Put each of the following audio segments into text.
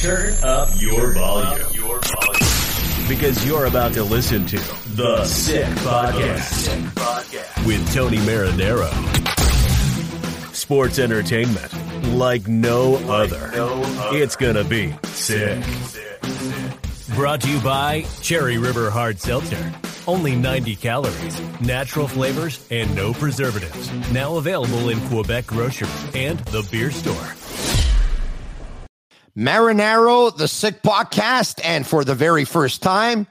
Turn up your volume. Your volume. Because you're about to listen to The Sick Podcast with Tony Marinaro. Sports entertainment like no other. It's gonna be sick. Brought to you by Cherry River Hard Seltzer. Only 90 calories, natural flavors, and no preservatives. Now available in Quebec grocery and the beer store. Marinaro, the Sick Podcast, and for the very first time,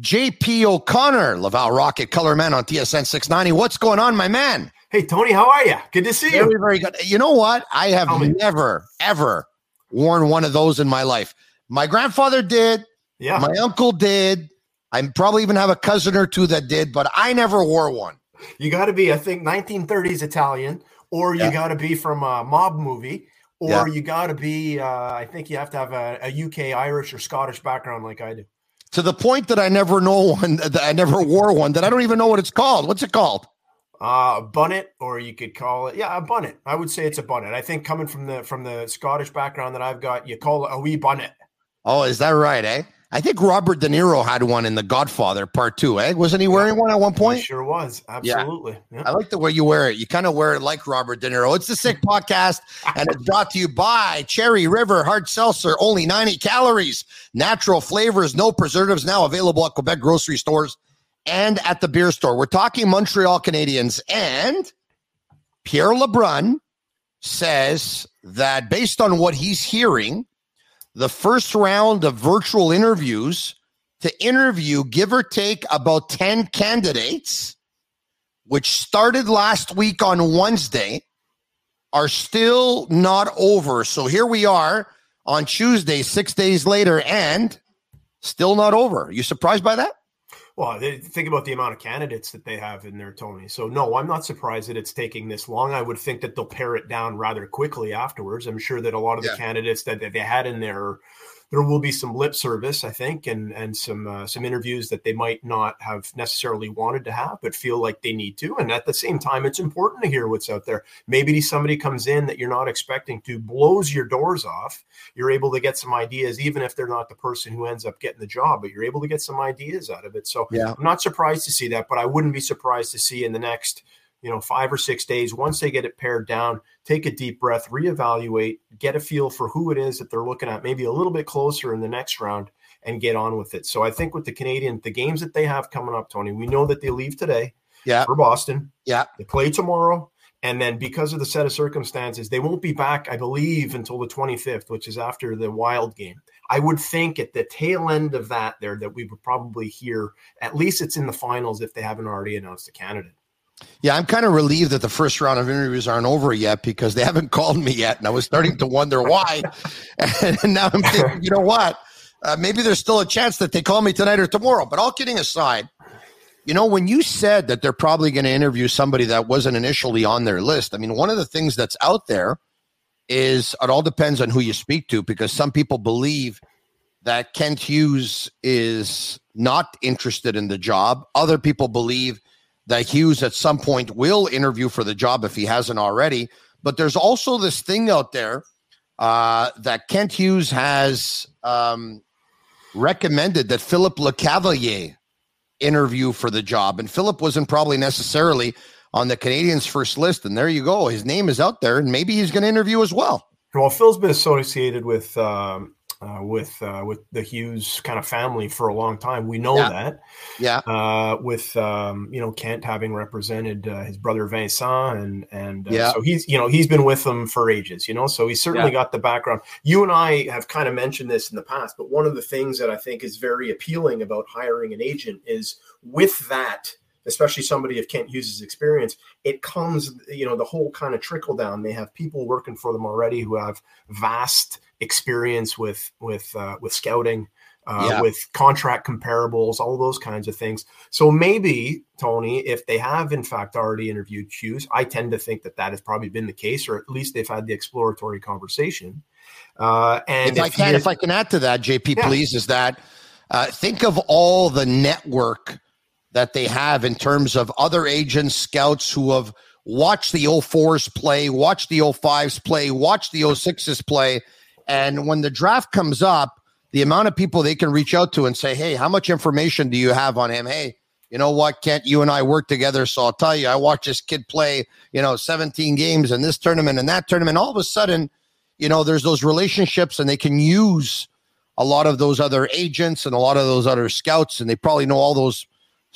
JP O'Connor, Laval Rocket Color Man on TSN 690. What's going on, my man? Hey, Tony, how are you? Good to see Very, you. very good. You know what? I have Tell me. never, ever worn one of those in my life. My grandfather did, Yeah. my uncle did. I probably even have a cousin or two that did, but I never wore one. you got to be, I think, 1930s Italian, or you Yeah. got to be from a mob movie, or Yeah. you got to be, uh, I think you have to have a, a UK, Irish, or Scottish background like I do. To the point that I never know one, that I never wore one, that I don't even know what it's called. What's it called? Uh, a bunnet, or you could call it, yeah, a bunnet. I would say it's a bunnet. I think coming from the from the Scottish background that I've got, you call it a wee bunnet. Oh, is that right, eh? I think Robert De Niro had one in The Godfather Part Two, eh? Wasn't he wearing one at one point? sure was. Absolutely. Yeah. I like the way you wear it. You kind of wear it like Robert De Niro. It's the Sick Podcast, and it's brought to you by Cherry River Hard Seltzer. Only 90 calories, natural flavors, no preservatives. Now available at Quebec grocery stores and at the beer store. We're talking Montreal Canadiens, and Pierre LeBrun says that based on what he's hearing, the first round of virtual interviews to interview, give or take, about 10 candidates which started last week on Wednesday, are still not over. So here we are on Tuesday, six days later, and still not over. You surprised by that? Well, they, think about the amount of candidates that they have in there, Tony. So, no, I'm not surprised that it's taking this long. I would think that they'll pare it down rather quickly afterwards. I'm sure that a lot of the candidates that, that they had in there, there will be some lip service, I think, and and some uh, some interviews that they might not have necessarily wanted to have, but feel like they need to. And at the same time, it's important to hear what's out there. Maybe somebody comes in that you're not expecting to, blows your doors off. You're able to get some ideas, even if they're not the person who ends up getting the job, but you're able to get some ideas out of it. So Yeah. I'm not surprised to see that, but I wouldn't be surprised to see in the next, you know, five or six days, once they get it pared down, take a deep breath, reevaluate, get a feel for who it is that they're looking at, maybe a little bit closer in the next round and get on with it. So I think with the Canadian, the games that they have coming up, Tony, we know that they leave today Yeah. for Boston. Yeah. They play tomorrow. And then because of the set of circumstances, they won't be back, I believe, until the 25th, which is after the wild game. I would think at the tail end of that there that we would probably hear at least it's in the finals if they haven't already announced a candidate. Yeah, I'm kind of relieved that the first round of interviews aren't over yet because they haven't called me yet. And I was starting to wonder why. and now I'm thinking, you know what? Uh, maybe there's still a chance that they call me tonight or tomorrow. But all kidding aside, you know, when you said that they're probably going to interview somebody that wasn't initially on their list, I mean, one of the things that's out there is it all depends on who you speak to because some people believe that Kent Hughes is not interested in the job. Other people believe that Hughes at some point will interview for the job if he hasn't already. But there's also this thing out there uh, that Kent Hughes has um, recommended that Philip LeCavalier interview for the job. And Philip wasn't probably necessarily on the Canadiens' first list. And there you go. His name is out there, and maybe he's going to interview as well. Well, Phil's been associated with um, uh, with uh, with the Hughes kind of family for a long time. We know Yeah. that. Yeah. Uh, with um, you know Kent having represented uh, his brother Vincent, and and uh, Yeah. so he's you know he's been with them for ages. You know, so he's certainly got the background. You and I have kind of mentioned this in the past, but one of the things that I think is very appealing about hiring an agent is with that. Especially somebody of Kent Hughes' experience, it comes, you know, the whole kind of trickle down. They have people working for them already who have vast experience with with uh, with scouting, uh, Yeah. with contract comparables, all those kinds of things. So maybe Tony, if they have in fact already interviewed Hughes, I tend to think that that has probably been the case, or at least they've had the exploratory conversation. Uh, and if I can, if I can add to that, JP, Yeah. please, is that uh, think of all the network that they have in terms of other agents, scouts who have watched the 04s play, watched the 05s play, watched the 06s play. And when the draft comes up, the amount of people they can reach out to and say, hey, how much information do you have on him? Hey, you know what, Kent, you and I work together. So I'll tell you, I watched this kid play, you know, 17 games in this tournament and that tournament. All of a sudden, you know, there's those relationships and they can use a lot of those other agents and a lot of those other scouts, and they probably know all those.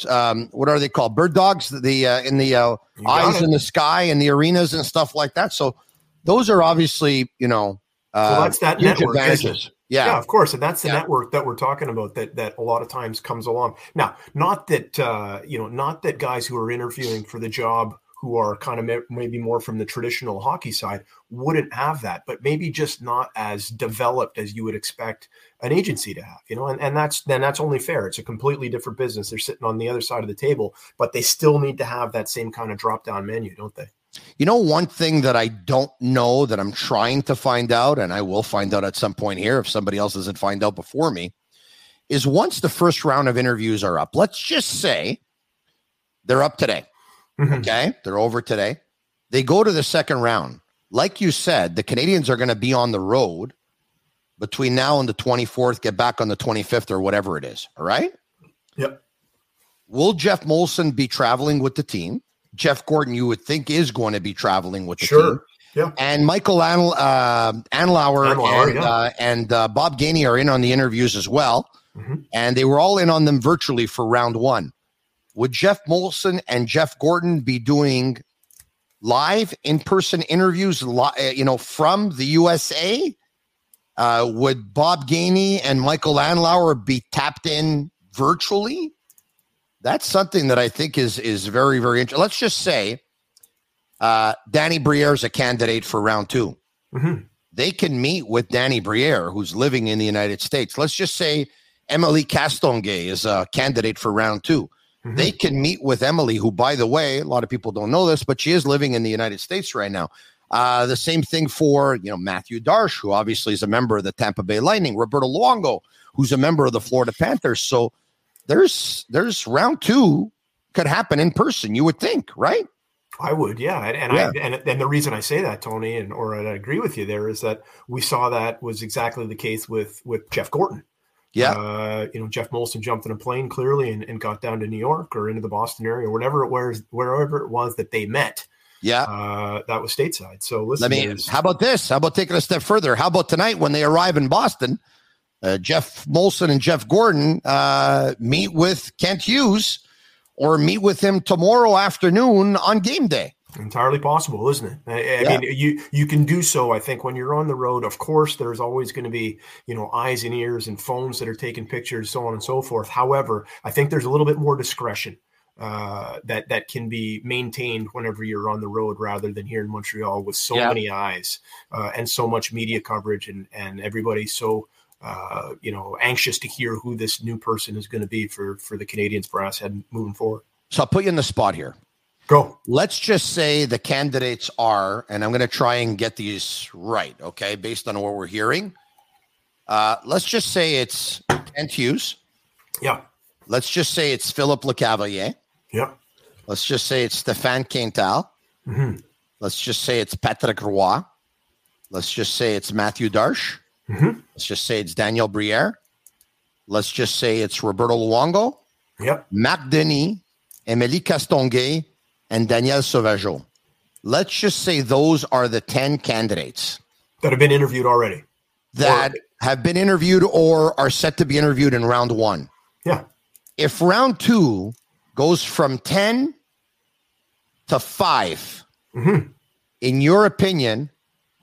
Um, what are they called? Bird dogs, the uh, in the uh, eyes it. in the sky and the arenas and stuff like that. So those are obviously, you know, uh, So that's that network, advantages. Yeah. Yeah, of course, and that's the Yeah. network that we're talking about. That that a lot of times comes along. Now, not that uh, you know, not that guys who are interviewing for the job who are kind of maybe more from the traditional hockey side wouldn't have that, but maybe just not as developed as you would expect an agency to have. You know, and, and that's then that's only fair. It's a completely different business. They're sitting on the other side of the table, but they still need to have that same kind of drop down menu, don't they? You know, one thing that I don't know that I'm trying to find out, and I will find out at some point here if somebody else doesn't find out before me, is once the first round of interviews are up, let's just say they're up today. Mhm. Okay. They're over today. They go to the second round. Like you said, the Canadiens are going to be on the road between now and the 24th, get back on the 25th or whatever it is. All right. Yep. Will Jeff Molson be traveling with the team? Jeff Gorton, you would think, is going to be traveling with the team. Yeah. And Michael Anl- uh, Andlauer, Andlauer, and, yeah. uh, and uh, Bob Gainey are in on the interviews as well. Mhm. And they were all in on them virtually for round one. Would Jeff Molson and Jeff Gorton be doing live in person interviews, li- uh, you know, from the USA? Uh, would Bob Gainey and Michael Andlauer be tapped in virtually? That's something that I think is is very very interesting. Let's just say uh, Danny Briere is a candidate for round 2 Mhm. They can meet with Danny Briere, who's living in the United States. Let's just say Emily Castonguay is a candidate for round 2 Mhm. They can meet with Emily, who, by the way, a lot of people don't know this, but she is living in the United States right now. Uh, the same thing for you know Matthew Darche, who obviously is a member of the Tampa Bay Lightning. Roberto Luongo, who's a member of the Florida Panthers. So there's there's round two could happen in person. You would think, right? I would, yeah, and and, Yeah. I, and and the reason I say that, Tony, and or I agree with you there is that we saw that was exactly the case with with Jeff Gorton. Yeah. uh, you know, Jeff Molson jumped in a plane clearly and, and got down to New York or into the Boston area or whatever it was, wherever it was that they met. Yeah. Uh, that was stateside. So listen, Let me. How about this? How about taking a step further? How about tonight when they arrive in Boston? Uh, Jeff Molson and Jeff Gorton uh, meet with Kent Hughes, or meet with him tomorrow afternoon on game day. entirely possible, isn't it? I, I Yeah. mean, you you can do so. I think when you're on the road, of course, there's always going to be you know eyes and ears and phones that are taking pictures, so on and so forth. However, I think there's a little bit more discretion uh, that that can be maintained whenever you're on the road, rather than here in Montreal with so Yeah. many eyes uh, and so much media coverage, and and everybody so. Uh, you know, anxious to hear who this new person is going to be for for the Canadiens brass head moving forward. So I'll put you in the spot here. Go. Let's just say the candidates are, and I'm going to try and get these right, okay, based on what we're hearing. Uh, let's just say it's Kent Hughes. Yeah. Let's just say it's Philip Lecavalier. Yeah. Let's just say it's Stéphane Quintal. Mhm. Let's just say it's Patrick Roy. Let's just say it's Matthew Darche. Mhm. Let's just say it's Daniel Briere. Let's just say it's Roberto Luongo, Yep. Marc Denis, Emily Castonguay, and Daniel Sauvageau. Let's just say those are the 10 candidates That have been interviewed already. that or, have been interviewed or are set to be interviewed in round one. Yeah. If round two goes from 10 to 5 mm-hmm. in your opinion,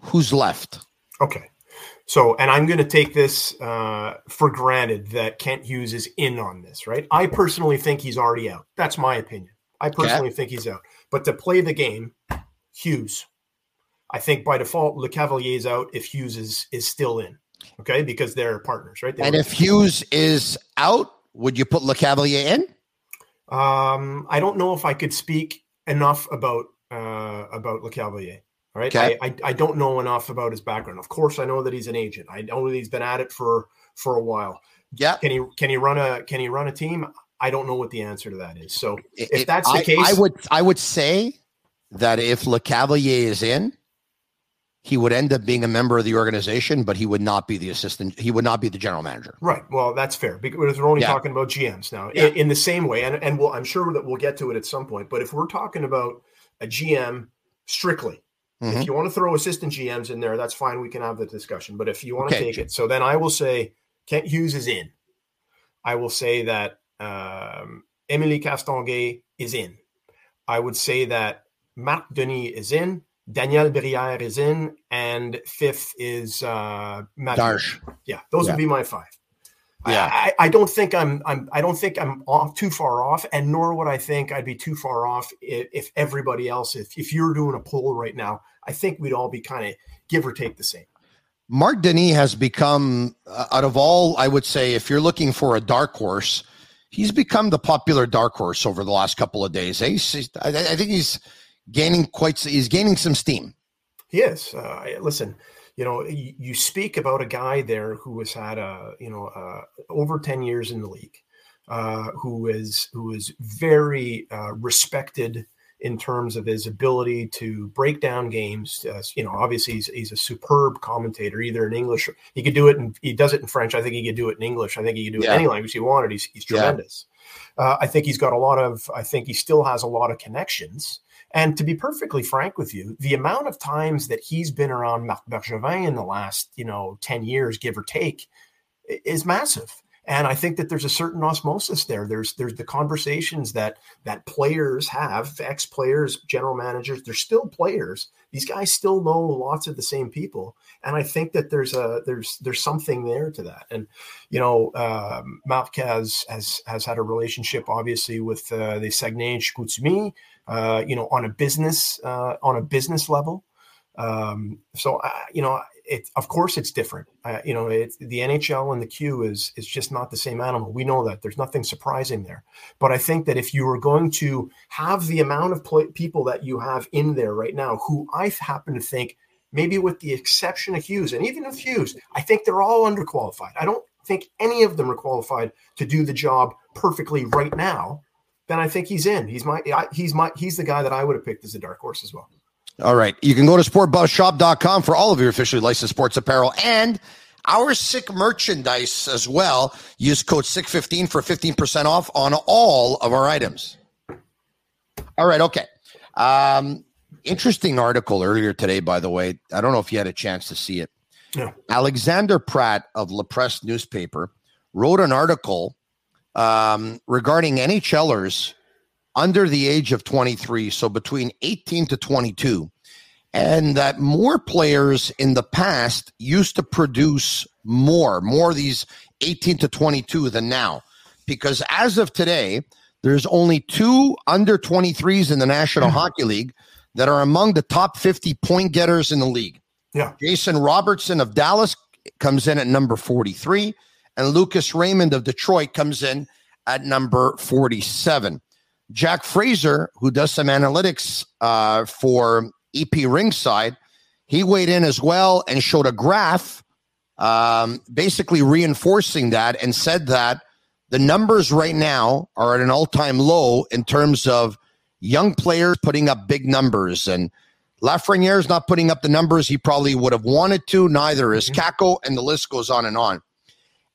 who's left? Okay. So, and I'm going to take this uh, for granted that Kent Hughes is in on this, right? I personally think he's already out. That's my opinion. I personally think he's out. But to play the game, Hughes. I think by default, Lecavalier is out if Hughes is is still in. Okay, because they're partners, right? They and if Hughes is out, would you put Lecavalier in? Um, I don't know if I could speak enough about uh, about Lecavalier. All right, okay. I, I, I don't know enough about his background. Of course, I know that he's an agent. I know that he's been at it for for a while. Yeah. Can he can he run a can he run a team? I don't know what the answer to that is. So if that's the I, case, I would I would say that if Lecavalier is in, he would end up being a member of the organization, but he would not be the assistant. He would not be the general manager. Right. Well, that's fair because we're only yeah. talking about GMs now. Yeah. In, in, the same way, and and we'll, I'm sure that we'll get to it at some point. But if we're talking about a GM strictly, mm-hmm. if you want to throw assistant GMs in there, that's fine. We can have the discussion. But if you want okay. to take it, so then I will say Kent Hughes is in. I will say that um, Emily Castonguay is in. I would say that Marc Denis is in. Daniel Briere is in, and fifth is uh, Matt Darche. Yeah, those yeah. would be my five. Yeah, I, I, don't think I'm, I'm I don't think I'm off too far off, and nor would I think I'd be too far off if, if everybody else. If if you're doing a poll right now, I think we'd all be kind of give or take the same. Marc Denis has become, uh, out of all, I would say, if you're looking for a dark horse, he's become the popular dark horse over the last couple of days. He's, I, I think he's gaining quite he's gaining some steam. He is. Uh, listen, you know, you, speak about a guy there who has had a you know uh, over ten years in the league, uh, who is who is very uh, respected in terms of his ability to break down games. Uh, you know, obviously he's, he's a superb commentator, either in English. He could do it, and he does it in French. I think he could do it in English. I think he could do it in any language he wanted. He's he's tremendous. Yeah. Uh, I think he's got a lot of. I think he still has a lot of connections. And to be perfectly frank with you, the amount of times that he's been around Marc Bergevin in the last, you know, 10 years, give or take, is massive. And I think that there's a certain osmosis there. There's there's the conversations that that players have, ex players, general managers. They're still players. These guys still know lots of the same people, and I think that there's a there's there's something there to that. And you know, um, has has has had a relationship, obviously, with uh, the Saguenay Chicoutimi uh, you know, on a business uh, on a business level. Um, so uh, you know, it of course it's different. Uh, you know, the NHL and the Q is is just not the same animal. We know that. There's nothing surprising there. But I think that if you are going to have the amount of pl- people that you have in there right now, who I happen to think, maybe with the exception of Hughes, and even of Hughes, I think they're all underqualified. I don't think any of them are qualified to do the job perfectly right now then I think he's in. He's my he's my he's the guy that I would have picked as a dark horse as well. All right. You can go to sportbuzzshop.com for all of your officially licensed sports apparel and our sick merchandise as well. Use code SICK15 for 15% off on all of our items. All right, okay. Um, interesting article earlier today, by the way. I don't know if you had a chance to see it. Yeah. Alexander Pratt of La Presse newspaper wrote an article um, regarding NHLers under the age of 23, so between 18 to 22, and that more players in the past used to produce more, more these 18 to 22 than now. Because as of today, there's only two under 23s in the National mm-hmm. Hockey League that are among the top 50 point getters in the league. Yeah. Jason Robertson of Dallas comes in at number 43 and Lucas Raymond of Detroit comes in at number 47. Jack Fraser, who does some analytics uh, for EP Rinkside, he weighed in as well and showed a graph um, basically reinforcing that and said that the numbers right now are at an all time low in terms of young players putting up big numbers. And Lafreniere is not putting up the numbers he probably would have wanted to. Neither is mm-hmm. And the list goes on and on.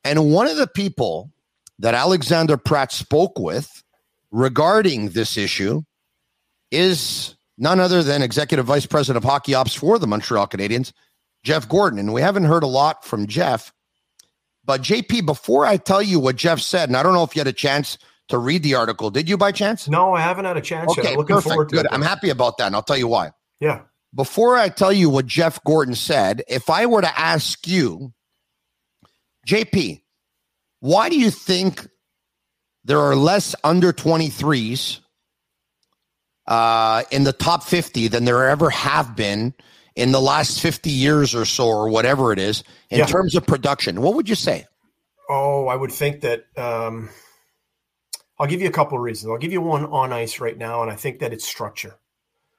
And one of the people that Alexander Pratt spoke with regarding this issue is none other than Executive Vice President of Hockey Ops for the Montreal Canadiens, Jeff Gorton, and we haven't heard a lot from Jeff. But JP, before I tell you what Jeff said, and I don't know if you had a chance to read the article, did you by chance? No, I haven't had a chance Okay, yet. I'm looking perfect. forward to Good. it. I'm happy about that, and I'll tell you why. Yeah. Before I tell you what Jeff Gorton said, if I were to ask you, JP, why do you think there are less under 23s uh, in the top 50 than there ever have been in the last 50 years or so, or whatever it is, in Yeah. terms of production? What would you say? Oh, I would think that um, I'll give you a couple of reasons. I'll give you one on ice right now, and I think that it's structure.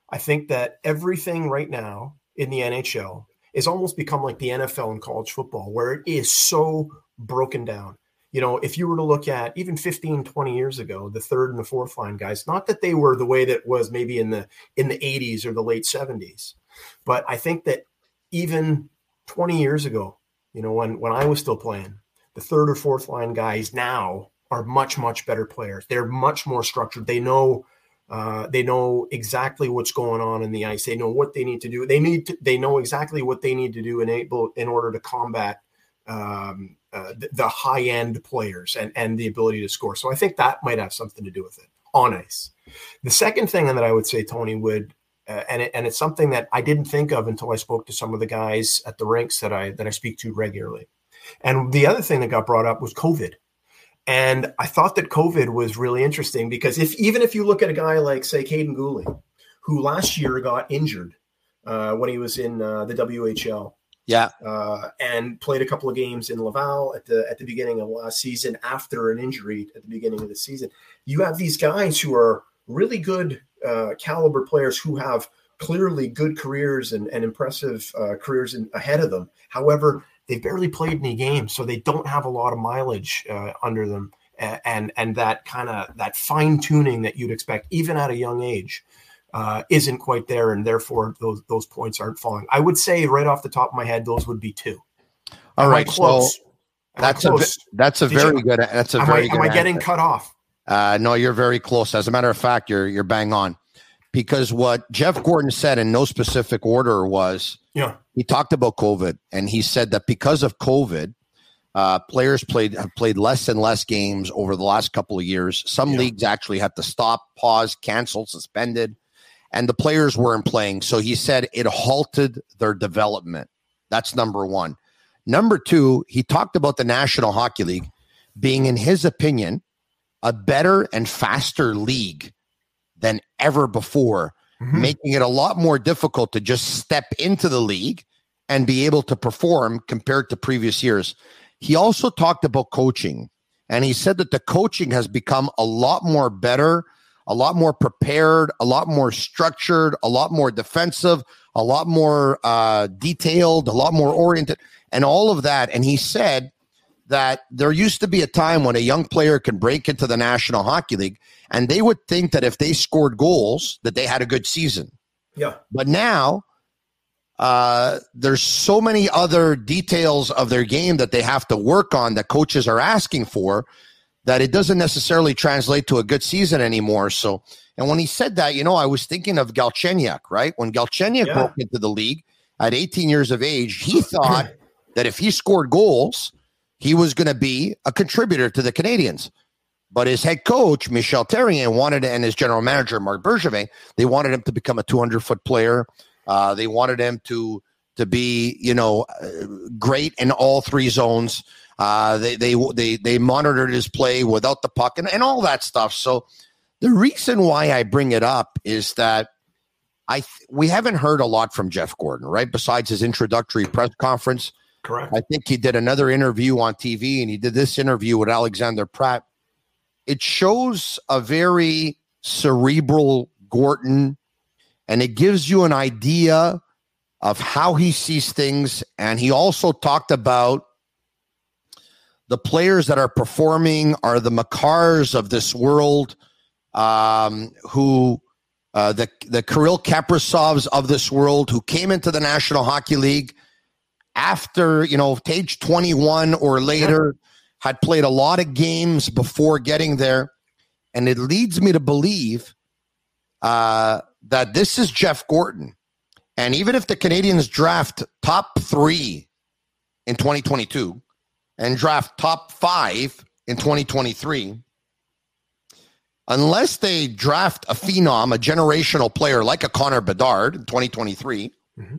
I think that everything right now in the NHL is almost become like the NFL in college football, where it is so broken down. You know, if you were to look at even 15, 20 years ago, the third and the fourth line guys, not that they were the way that was maybe in the in the 80s or the late 70s, but I think that even 20 years ago, you know, when when I was still playing, the third or fourth line guys now are much much better players. They're much more structured. They know uh, they know exactly what's going on in the ice. They know what they need to do. They need to, they know exactly what they need to do in able in order to combat um, uh, the, the high end players and and the ability to score. So I think that might have something to do with it on ice. The second thing that I would say, Tony, would uh, and it, and it's something that I didn't think of until I spoke to some of the guys at the rinks that I that I speak to regularly. And the other thing that got brought up was COVID. And I thought that COVID was really interesting because if even if you look at a guy like say Kaiden Guhle, who last year got injured uh, when he was in uh, the WHL Yeah. uh, and played a couple of games in Laval at the at the beginning of last season after an injury at the beginning of the season. You have these guys who are really good uh, caliber players who have clearly good careers and, and impressive uh, careers in, ahead of them. However, they've barely played any games, so they don't have a lot of mileage uh, under them, and and that kind of that fine tuning that you'd expect even at a young age uh, isn't quite there, and therefore those those points aren't falling. I would say right off the top of my head, those would be two. All Am right. So close? Am I that's a that's a Did very you- good. That's a am very I, good. am I getting answer. cut off? Uh, no, you're very close. As a matter of fact, you're you're bang on. Because what Jeff Gorton said in no specific order was Yeah. he talked about COVID and he said that because of COVID, uh, players played have played less and less games over the last couple of years. Some Yeah. leagues actually had to stop, pause, cancel, suspended, and the players weren't playing. So he said it halted their development. That's number one. Number two, he talked about the National Hockey League being, in his opinion, a better and faster league than ever before, Mhm. making it a lot more difficult to just step into the league and be able to perform compared to previous years. He also talked about coaching, and he said that the coaching has become a lot more better, a lot more prepared, a lot more structured, a lot more defensive, a lot more uh, detailed, a lot more oriented, and all of that. And he said that there used to be a time when a young player can break into the National Hockey League and they would think that if they scored goals that they had a good season. Yeah. But now uh, there's so many other details of their game that they have to work on that coaches are asking for that it doesn't necessarily translate to a good season anymore. So, and when he said that, you know, I was thinking of Galchenyuk, right? When Galchenyuk Yeah. broke into the league at 18 years of age, he thought that if he scored goals, he was going to be a contributor to the Canadians. But his head coach, Michel Therrien, wanted and his general manager, Marc Bergevin, they wanted him to become a 200 foot player. Uh, they wanted him to to be, you know, uh, great in all three zones. Uh, they they they they monitored his play without the puck and, and all that stuff. So the reason why I bring it up is that I th- we haven't heard a lot from Jeff Gorton, right? Besides his introductory press conference, Correct. I think he did another interview on TV and he did this interview with Alexander Pratt. It shows a very cerebral Gorton and it gives you an idea of how he sees things. And he also talked about the players that are performing are the Makars of this world, um, who uh, the the Kirill Kaprizovs of this world, who came into the National Hockey League after you know age 21 or later had played a lot of games before getting there and it leads me to believe uh, that this is jeff gorton And even if the Canadiens draft top three in 2022 and draft top five in 2023, unless they draft a phenom, a generational player like a Connor Bedard in 2023, mm-hmm.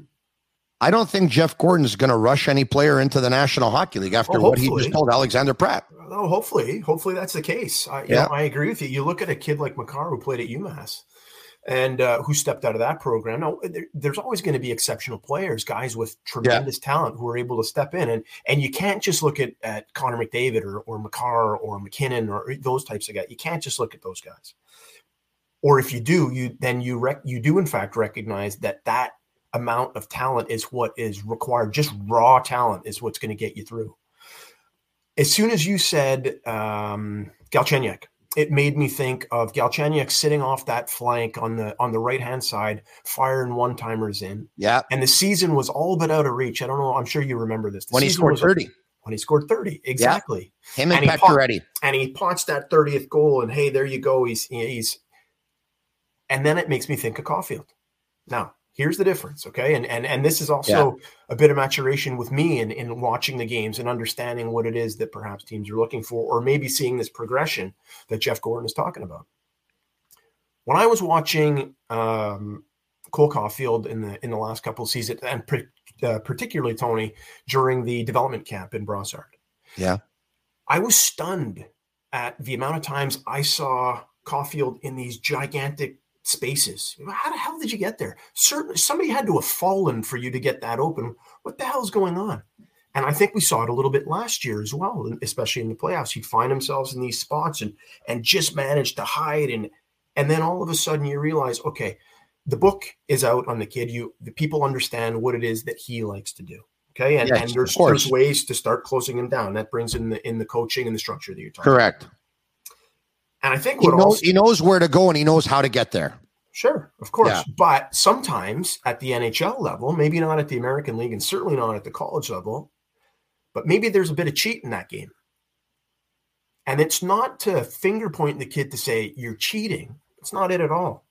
I don't think Jeff Gorton is going to rush any player into the National Hockey League after what he just told Alexander Pratt. Oh, hopefully, hopefully that's the case. I, yeah. Know, I agree with you. You look at a kid like Makar who played at UMass and uh, who stepped out of that program. Now, there, there's always going to be exceptional players, guys with tremendous yeah. talent who are able to step in, and and you can't just look at at Connor McDavid or or Makar or McKinnon or those types of guys. You can't just look at those guys. Or if you do, you then you rec- you do in fact recognize that that amount of talent is what is required. Just raw talent is what's going to get you through. As soon as you said um, Galchenyuk, it made me think of Galchenyuk sitting off that flank on the on the right hand side, firing one timers in. Yeah, and the season was all but out of reach. I don't know. I'm sure you remember this. The when he scored thirty. when he scored thirty, exactly. Yeah. Him and, and Pacioretty. And he pots that thirtieth goal, and hey, there you go. He's he's. And then it makes me think of Caufield. Now, here's the difference okay? And and and this is also yeah. a bit of maturation with me in in watching the games and understanding what it is that perhaps teams are looking for or maybe seeing this progression that jeff gorton is talking about. When i was watching um, cole caufield in the in the last couple of seasons and pre- uh, particularly tony during the development camp in brossard yeah. I was stunned at the amount of times i saw caufield in these gigantic spaces. How the hell did you get there? Certainly, somebody had to have fallen for you to get that open. What the hell's going on? And I think we saw it a little bit last year as well, especially in the playoffs. He'd find himself in these spots and and just manage to hide and and then all of a sudden you realize, okay, the book is out on the kid. You the people understand what it is that he likes to do. Okay. And, yes, and there's, there's ways to start closing him down. That brings in the in the coaching and the structure that you're talking Correct. About. And I think he knows, also, he knows where to go and he knows how to get there. Sure, of course. Yeah. But sometimes at the NHL level, maybe not at the American League and certainly not at the college level, but maybe there's a bit of cheat in that game. And it's not to finger point the kid to say, you're cheating. It's not it at all.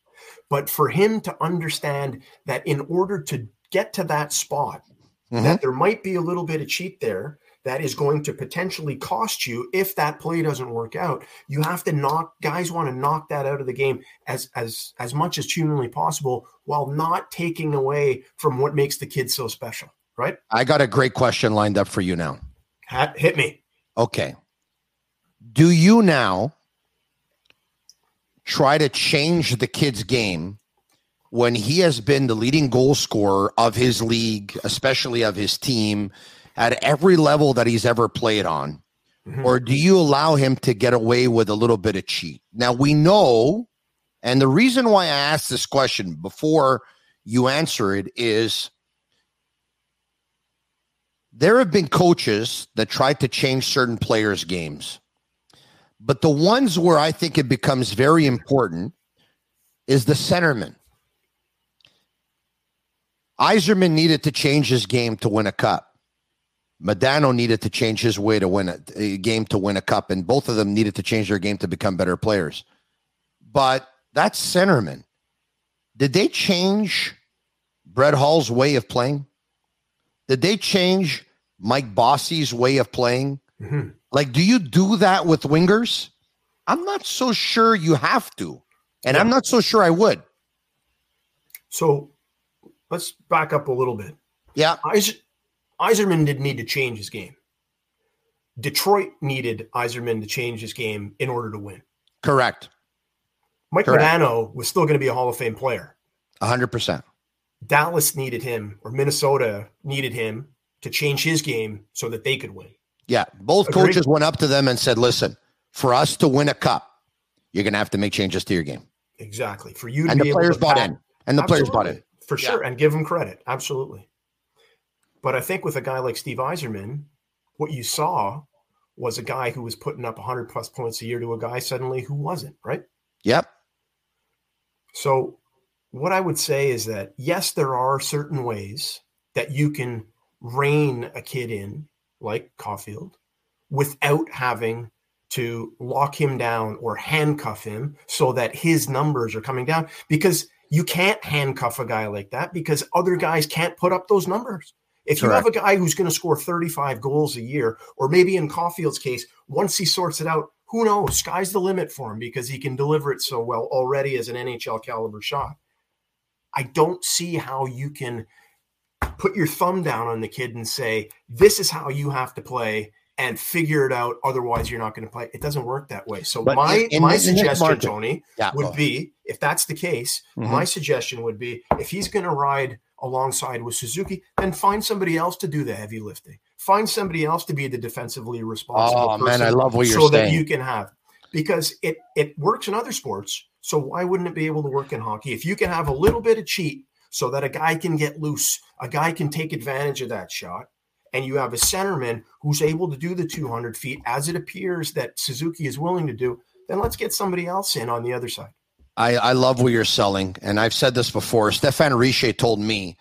But for him to understand that in order to get to that spot, mm-hmm. that there might be a little bit of cheat there, that is going to potentially cost you if that play doesn't work out. You have to knock guys want to knock that out of the game as as as much as humanly possible while not taking away from what makes the kid so special, right? I got a great question lined up for you now. Hit me. Okay. Do you now try to change the kid's game when he has been the leading goal scorer of his league, especially of his team? At every level that he's ever played on? Mm-hmm. Or do you allow him to get away with a little bit of cheat? Now, we know, and the reason why I asked this question before you answer it is there have been coaches that tried to change certain players' games. But the ones where I think it becomes very important is the centerman. Yzerman needed to change his game to win a cup. Modano needed to change his way to win a, a, game to win a cup, and both of them needed to change their game to become better players. But that's centerman. Did they change Brett Hull's way of playing? Did they change Mike Bossy's way of playing? Mm-hmm. Like, do you do that with wingers? I'm not so sure you have to, and yeah. I'm not so sure I would. So let's back up a little bit. Yeah. I, Yzerman didn't need to change his game. Detroit needed Yzerman to change his game in order to win. Correct. Mike Correct. Modano was still going to be a Hall of Fame player. 100%. Dallas needed him, or Minnesota needed him to change his game so that they could win. Yeah. Both Agreed? coaches went up to them and said, listen, for us to win a cup, you're going to have to make changes to your game. Exactly. For you to and the players bought in. And the Absolutely. players bought in. For sure. Yeah. And give them credit. Absolutely. But I think with a guy like Steve Yzerman, what you saw was a guy who was putting up 100 plus points a year to a guy suddenly who wasn't, right? Yep. So, what I would say is that yes, there are certain ways that you can rein a kid in, like Caufield, without having to lock him down or handcuff him so that his numbers are coming down. Because You can't handcuff a guy like that because other guys can't put up those numbers. If you have a guy who's going to score 35 goals a year, or maybe in Caufield's case, once he sorts it out, who knows? Sky's the limit for him because he can deliver it so well already as an NHL caliber shot. I don't see how you can put your thumb down on the kid and say, this is how you have to play and figure it out. Otherwise, you're not going to play. It doesn't work that way. So But my in- my in suggestion, Tony, Yeah, would be if that's the case, Mhm. my suggestion would be if he's going to ride alongside with Suzuki, then find somebody else to do the heavy lifting. Find somebody else to be the defensively responsible. Oh man, I love what you're so that you can have because it it works in other sports. So why wouldn't it be able to work in hockey? If you can have a little bit of cheat so that a guy can get loose, a guy can take advantage of that shot, and you have a centerman who's able to do the 200 feet as it appears that Suzuki is willing to do, then let's get somebody else in on the other side. I, I love what you're selling. And I've said this before. Stéphane Richer told me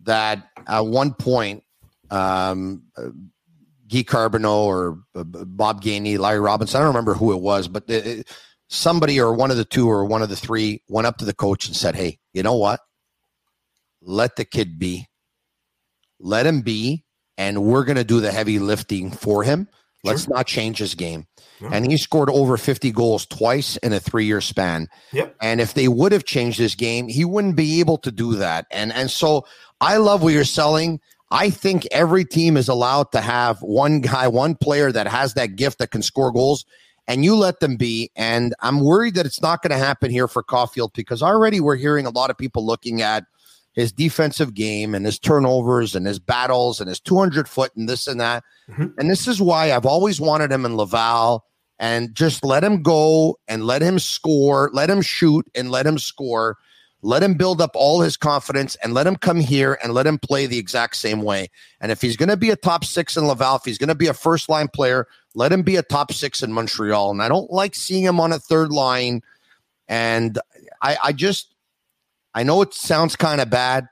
that at one point, um, Guy Carbonneau or uh, Bob Gainey, Larry Robinson, I don't remember who it was, but the, somebody or one of the two or one of the three went up to the coach and said, Hey, you know what? Let the kid be. Let him be. And we're going to do the heavy lifting for him. Let's not change his game. Yeah. And he scored over 50 goals twice in a three year span. Yep. And if they would have changed his game, he wouldn't be able to do that. And and so I love what you're selling. I think every team is allowed to have one guy, one player that has that gift that can score goals, and you let them be. And I'm worried that it's not going to happen here for Caufield because already we're hearing a lot of people looking at his defensive game and his turnovers and his battles and his 200 foot and this and that. Mhm. And this is why I've always wanted him in Laval and just let him go and let him score, let him shoot and let him score. Let him build up all his confidence and let him come here and let him play the exact same way. And if he's going to be a top six in Laval, if he's going to be a first line player, let him be a top six in Montreal. And I don't like seeing him on a third line. And I, I just, I know it sounds kind of bad,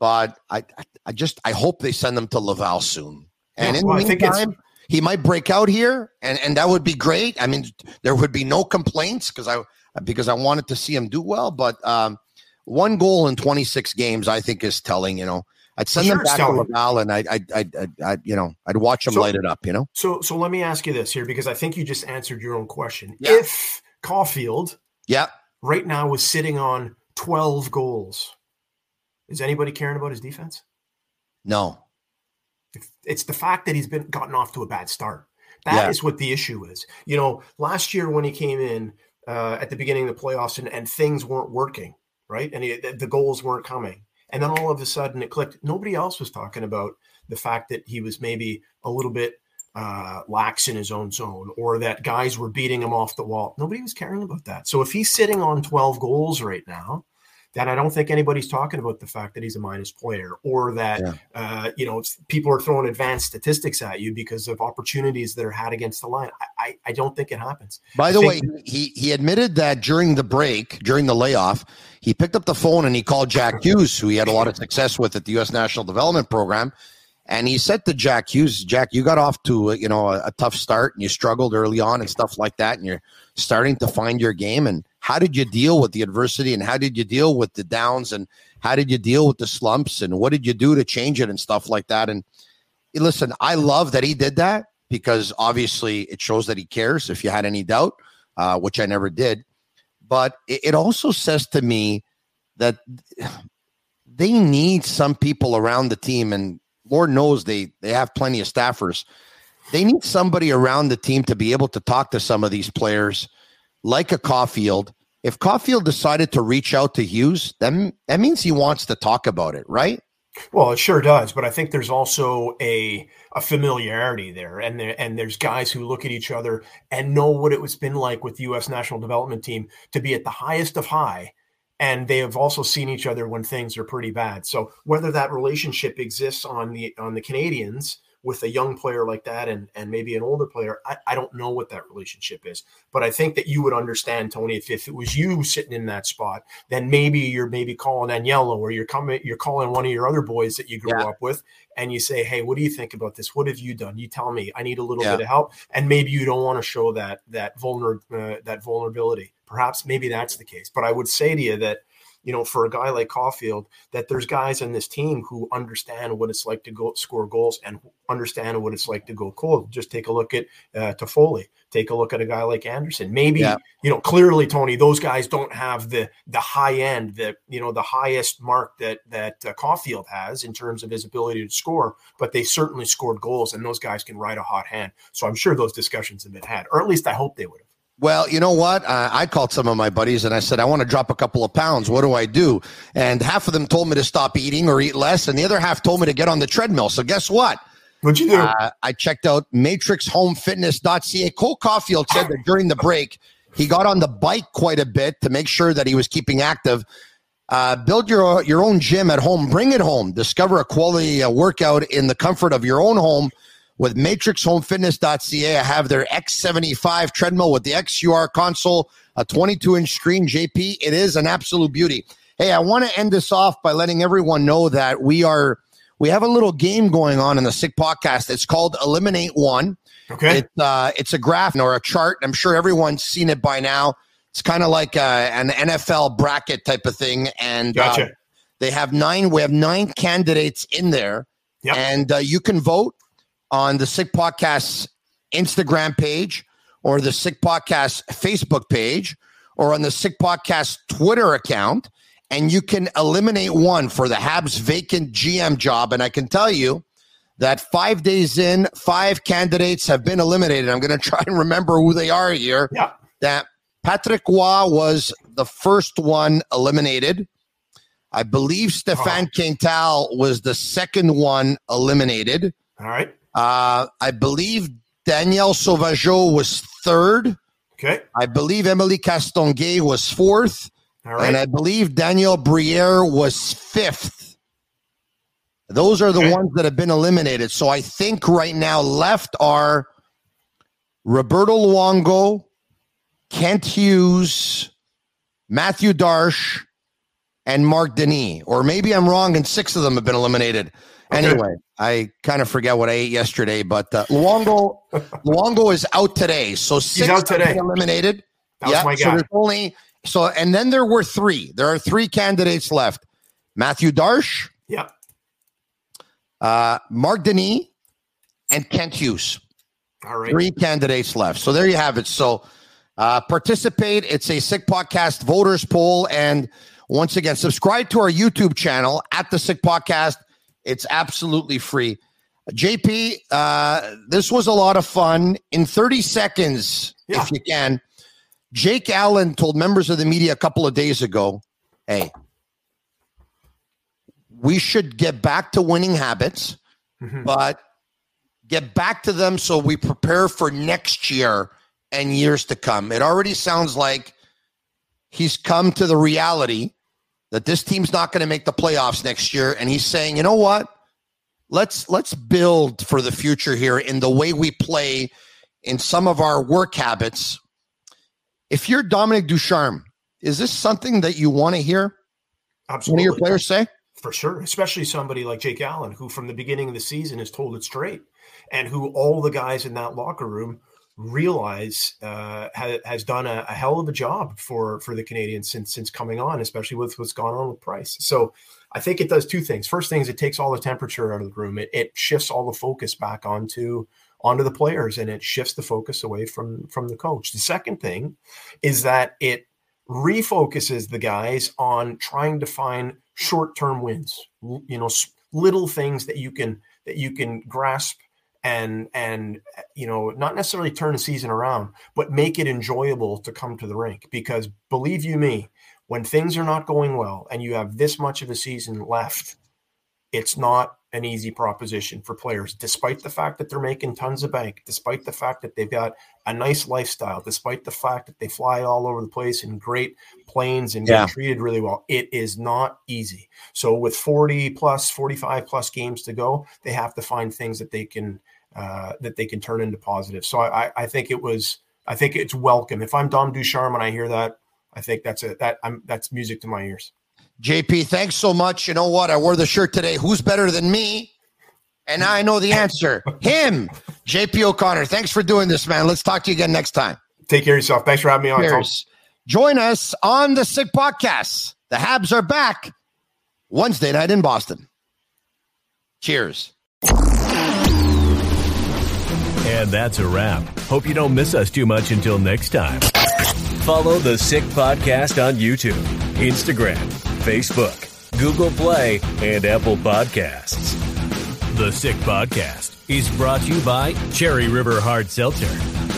but I, I, just, I hope they send him to Laval soon. And Yeah, in well, the I think it's- meantime, he might break out here, and and that would be great. I mean, there would be no complaints because I because I wanted to see him do well. But um, one goal in 26 games, I think, is telling. You know, I'd send Sure, them back to telling. Laval, and I, I, I, I, I, you know, I'd watch them So- light it up. You know, So so let me ask you this here because I think you just answered your own question. Yeah. If Caufield yeah. right now was sitting on 12 goals, is anybody caring about his defense? No, It's the fact that he's been gotten off to a bad start. That is Yeah. what the issue is. You know, last year when he came in uh, at the beginning of the playoffs and, and things weren't working, right? And he, the, the goals weren't coming. And then all of a sudden it clicked. Nobody else was talking about the fact that he was maybe a little bit uh, lax in his own zone or that guys were beating him off the wall. Nobody was caring about that. So if he's sitting on 12 goals right now, then I don't think anybody's talking about the fact that he's a minus player or that Yeah. uh, you know people are throwing advanced statistics at you because of opportunities that are had against the line. I, I, I don't think it happens. By I the way, he he admitted that during the break, during the layoff, he picked up the phone and he called Jack Hughes, who he had a lot of success with at the U.S. National Development Program, and he said to Jack Hughes, "Jack, you got off to you know a, a tough start and you struggled early on and stuff like that, and you're starting to find your game. And how did you deal with the adversity? And how did you deal with the downs? And how did you deal with the slumps? And what did you do to change it and stuff like that?" And listen, I love that he did that because obviously it shows that he cares. If you had any doubt, uh, which I never did, but it, it also says to me that they need some people around the team, and Lord knows they they have plenty of staffers. They need somebody around the team to be able to talk to some of these players, like a Caufield. If Caufield decided to reach out to Hughes, then that means he wants to talk about it, right? Well, it sure does, but I think there's also a a familiarity there, and there, and there's guys who look at each other and know what it was been like with the U.S. National Development Team to be at the highest of high, and they have also seen each other when things are pretty bad. So whether that relationship exists on the on the Canadiens with a young player like that and and maybe an older player, I, I don't know what that relationship is, but I think that you would understand, Tony, if, if it was you sitting in that spot, then maybe you're maybe calling Daniello or you're coming you're calling one of your other boys that you grew Yeah. up with and you say, Hey, what do you think about this? What have you done? You tell me. I need a little Yeah. bit of help. And maybe you don't want to show that that vulner uh, that vulnerability. Perhaps maybe that's the case. But I would say to you that you know, for a guy like Caufield, that there's guys in this team who understand what it's like to go score goals and understand what it's like to go cold. Just take a look at uh, Toffoli. Take a look at a guy like Anderson. Maybe yeah. you know clearly, Tony. Those guys don't have the the high end, the you know the highest mark that that uh, Caufield has in terms of his ability to score, but they certainly scored goals, and those guys can ride a hot hand. So I'm sure those discussions have been had, or at least I hope they would have. Well, you know what? Uh, I called some of my buddies and I said, I want to drop a couple of pounds. What do I do? And half of them told me to stop eating or eat less, and the other half told me to get on the treadmill. So, guess what? What'd you do? Uh, I checked out matrixhomefitness.ca. Cole Caufield said that during the break, he got on the bike quite a bit to make sure that he was keeping active. Uh, build your your own gym at home. Bring it home. Discover a quality uh, workout in the comfort of your own home with matrixhomefitness.ca. I have their X75 treadmill with the XUR console, a 22 inch screen. JP, it is an absolute beauty. Hey, I want to end this off by letting everyone know that we are we have a little game going on in the Sick Podcast. It's called Eliminate One. Okay. It's, uh, it's a graph or a chart. I'm sure everyone's seen it by now. It's kind of like uh, an NFL bracket type of thing. And uh, gotcha. uh, they have nine, we have nine candidates in there. Yep. And uh, you can vote on the Sick Podcast Instagram page or the Sick Podcast Facebook page or on the Sick Podcast Twitter account and you can eliminate one for the Habs vacant GM job. And I can tell you that five days in, five candidates have been eliminated. I'm going to try and remember who they are here. Yeah. That Patrick Roy was the first one eliminated. I believe Stephane oh. Quintal was the second one eliminated. All right. Uh, I believe Danielle Sauvageau was third. Okay. I believe Emily Castonguay was fourth. And I believe Daniel Briere was fifth. Those are the okay. ones that have been eliminated. So I think right now left are Roberto Luongo, Kent Hughes, Matthew Darche, and Marc Denis. Or maybe I'm wrong and six of them have been eliminated. Okay. Anyway, I kind of forget what I ate yesterday, but uh, Luongo, Luongo is out today. So six He's out today. eliminated. That yep. So there's only so, and then there were three. There are three candidates left Matthew Darche, Yeah. Uh, Marc Denis and Kent Hughes. All right. Three candidates left. So there you have it. So uh, participate. It's a Sick Podcast voters poll. And once again, subscribe to our YouTube channel at the Sick Podcast. It's absolutely free. JP, uh, this was a lot of fun. In 30 seconds, yeah. if you can, Jake Allen told members of the media a couple of days ago, hey, we should get back to winning habits, mm-hmm. but get back to them so we prepare for next year and years to come. It already sounds like he's come to the reality that this team's not going to make the playoffs next year and he's saying, "You know what? Let's let's build for the future here in the way we play in some of our work habits if you're Dominic Ducharme, is this something that you want to hear Absolutely. one of your players say? For sure, especially somebody like Jake Allen, who from the beginning of the season has told it straight, and who all the guys in that locker room realize uh, ha- has done a, a, hell of a job for for the Canadiens since since coming on, especially with what's gone on with Price. So I think it does two things. First thing is it takes all the temperature out of the room. It, it shifts all the focus back onto onto the players and it shifts the focus away from from the coach. The second thing is that it refocuses the guys on trying to find short-term wins. You know, little things that you can that you can grasp and and you know not necessarily turn the season around but make it enjoyable to come to the rink because believe you me when things are not going well and you have this much of a season left it's not an easy proposition for players, despite the fact that they're making tons of bank, despite the fact that they've got a nice lifestyle, despite the fact that they fly all over the place in great planes and yeah. get treated really well. It is not easy. So with 40 plus, 45 plus games to go, they have to find things that they can uh, that they can turn into positive. So I, I think it was I think it's welcome. If I'm Dom Ducharme and I hear that, I think that's a that I'm that's music to my ears. JP, thanks so much. You know what? I wore the shirt today. Who's better than me? And I know the answer. Him, JP O'Connor. Thanks for doing this, man. Let's talk to you again next time. Take care of yourself. Thanks for having me on. Cheers. Join us on the Sick Podcast. The Habs are back Wednesday night in Boston. Cheers. And that's a wrap. Hope you don't miss us too much until next time. Follow the Sick Podcast on YouTube, Instagram, Facebook, Google Play, and Apple Podcasts. The Sick Podcast is brought to you by Cherry River Hard Seltzer.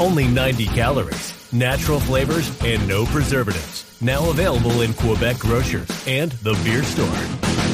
Only 90 calories, natural flavors, and no preservatives. Now available in Quebec grocers and the beer store.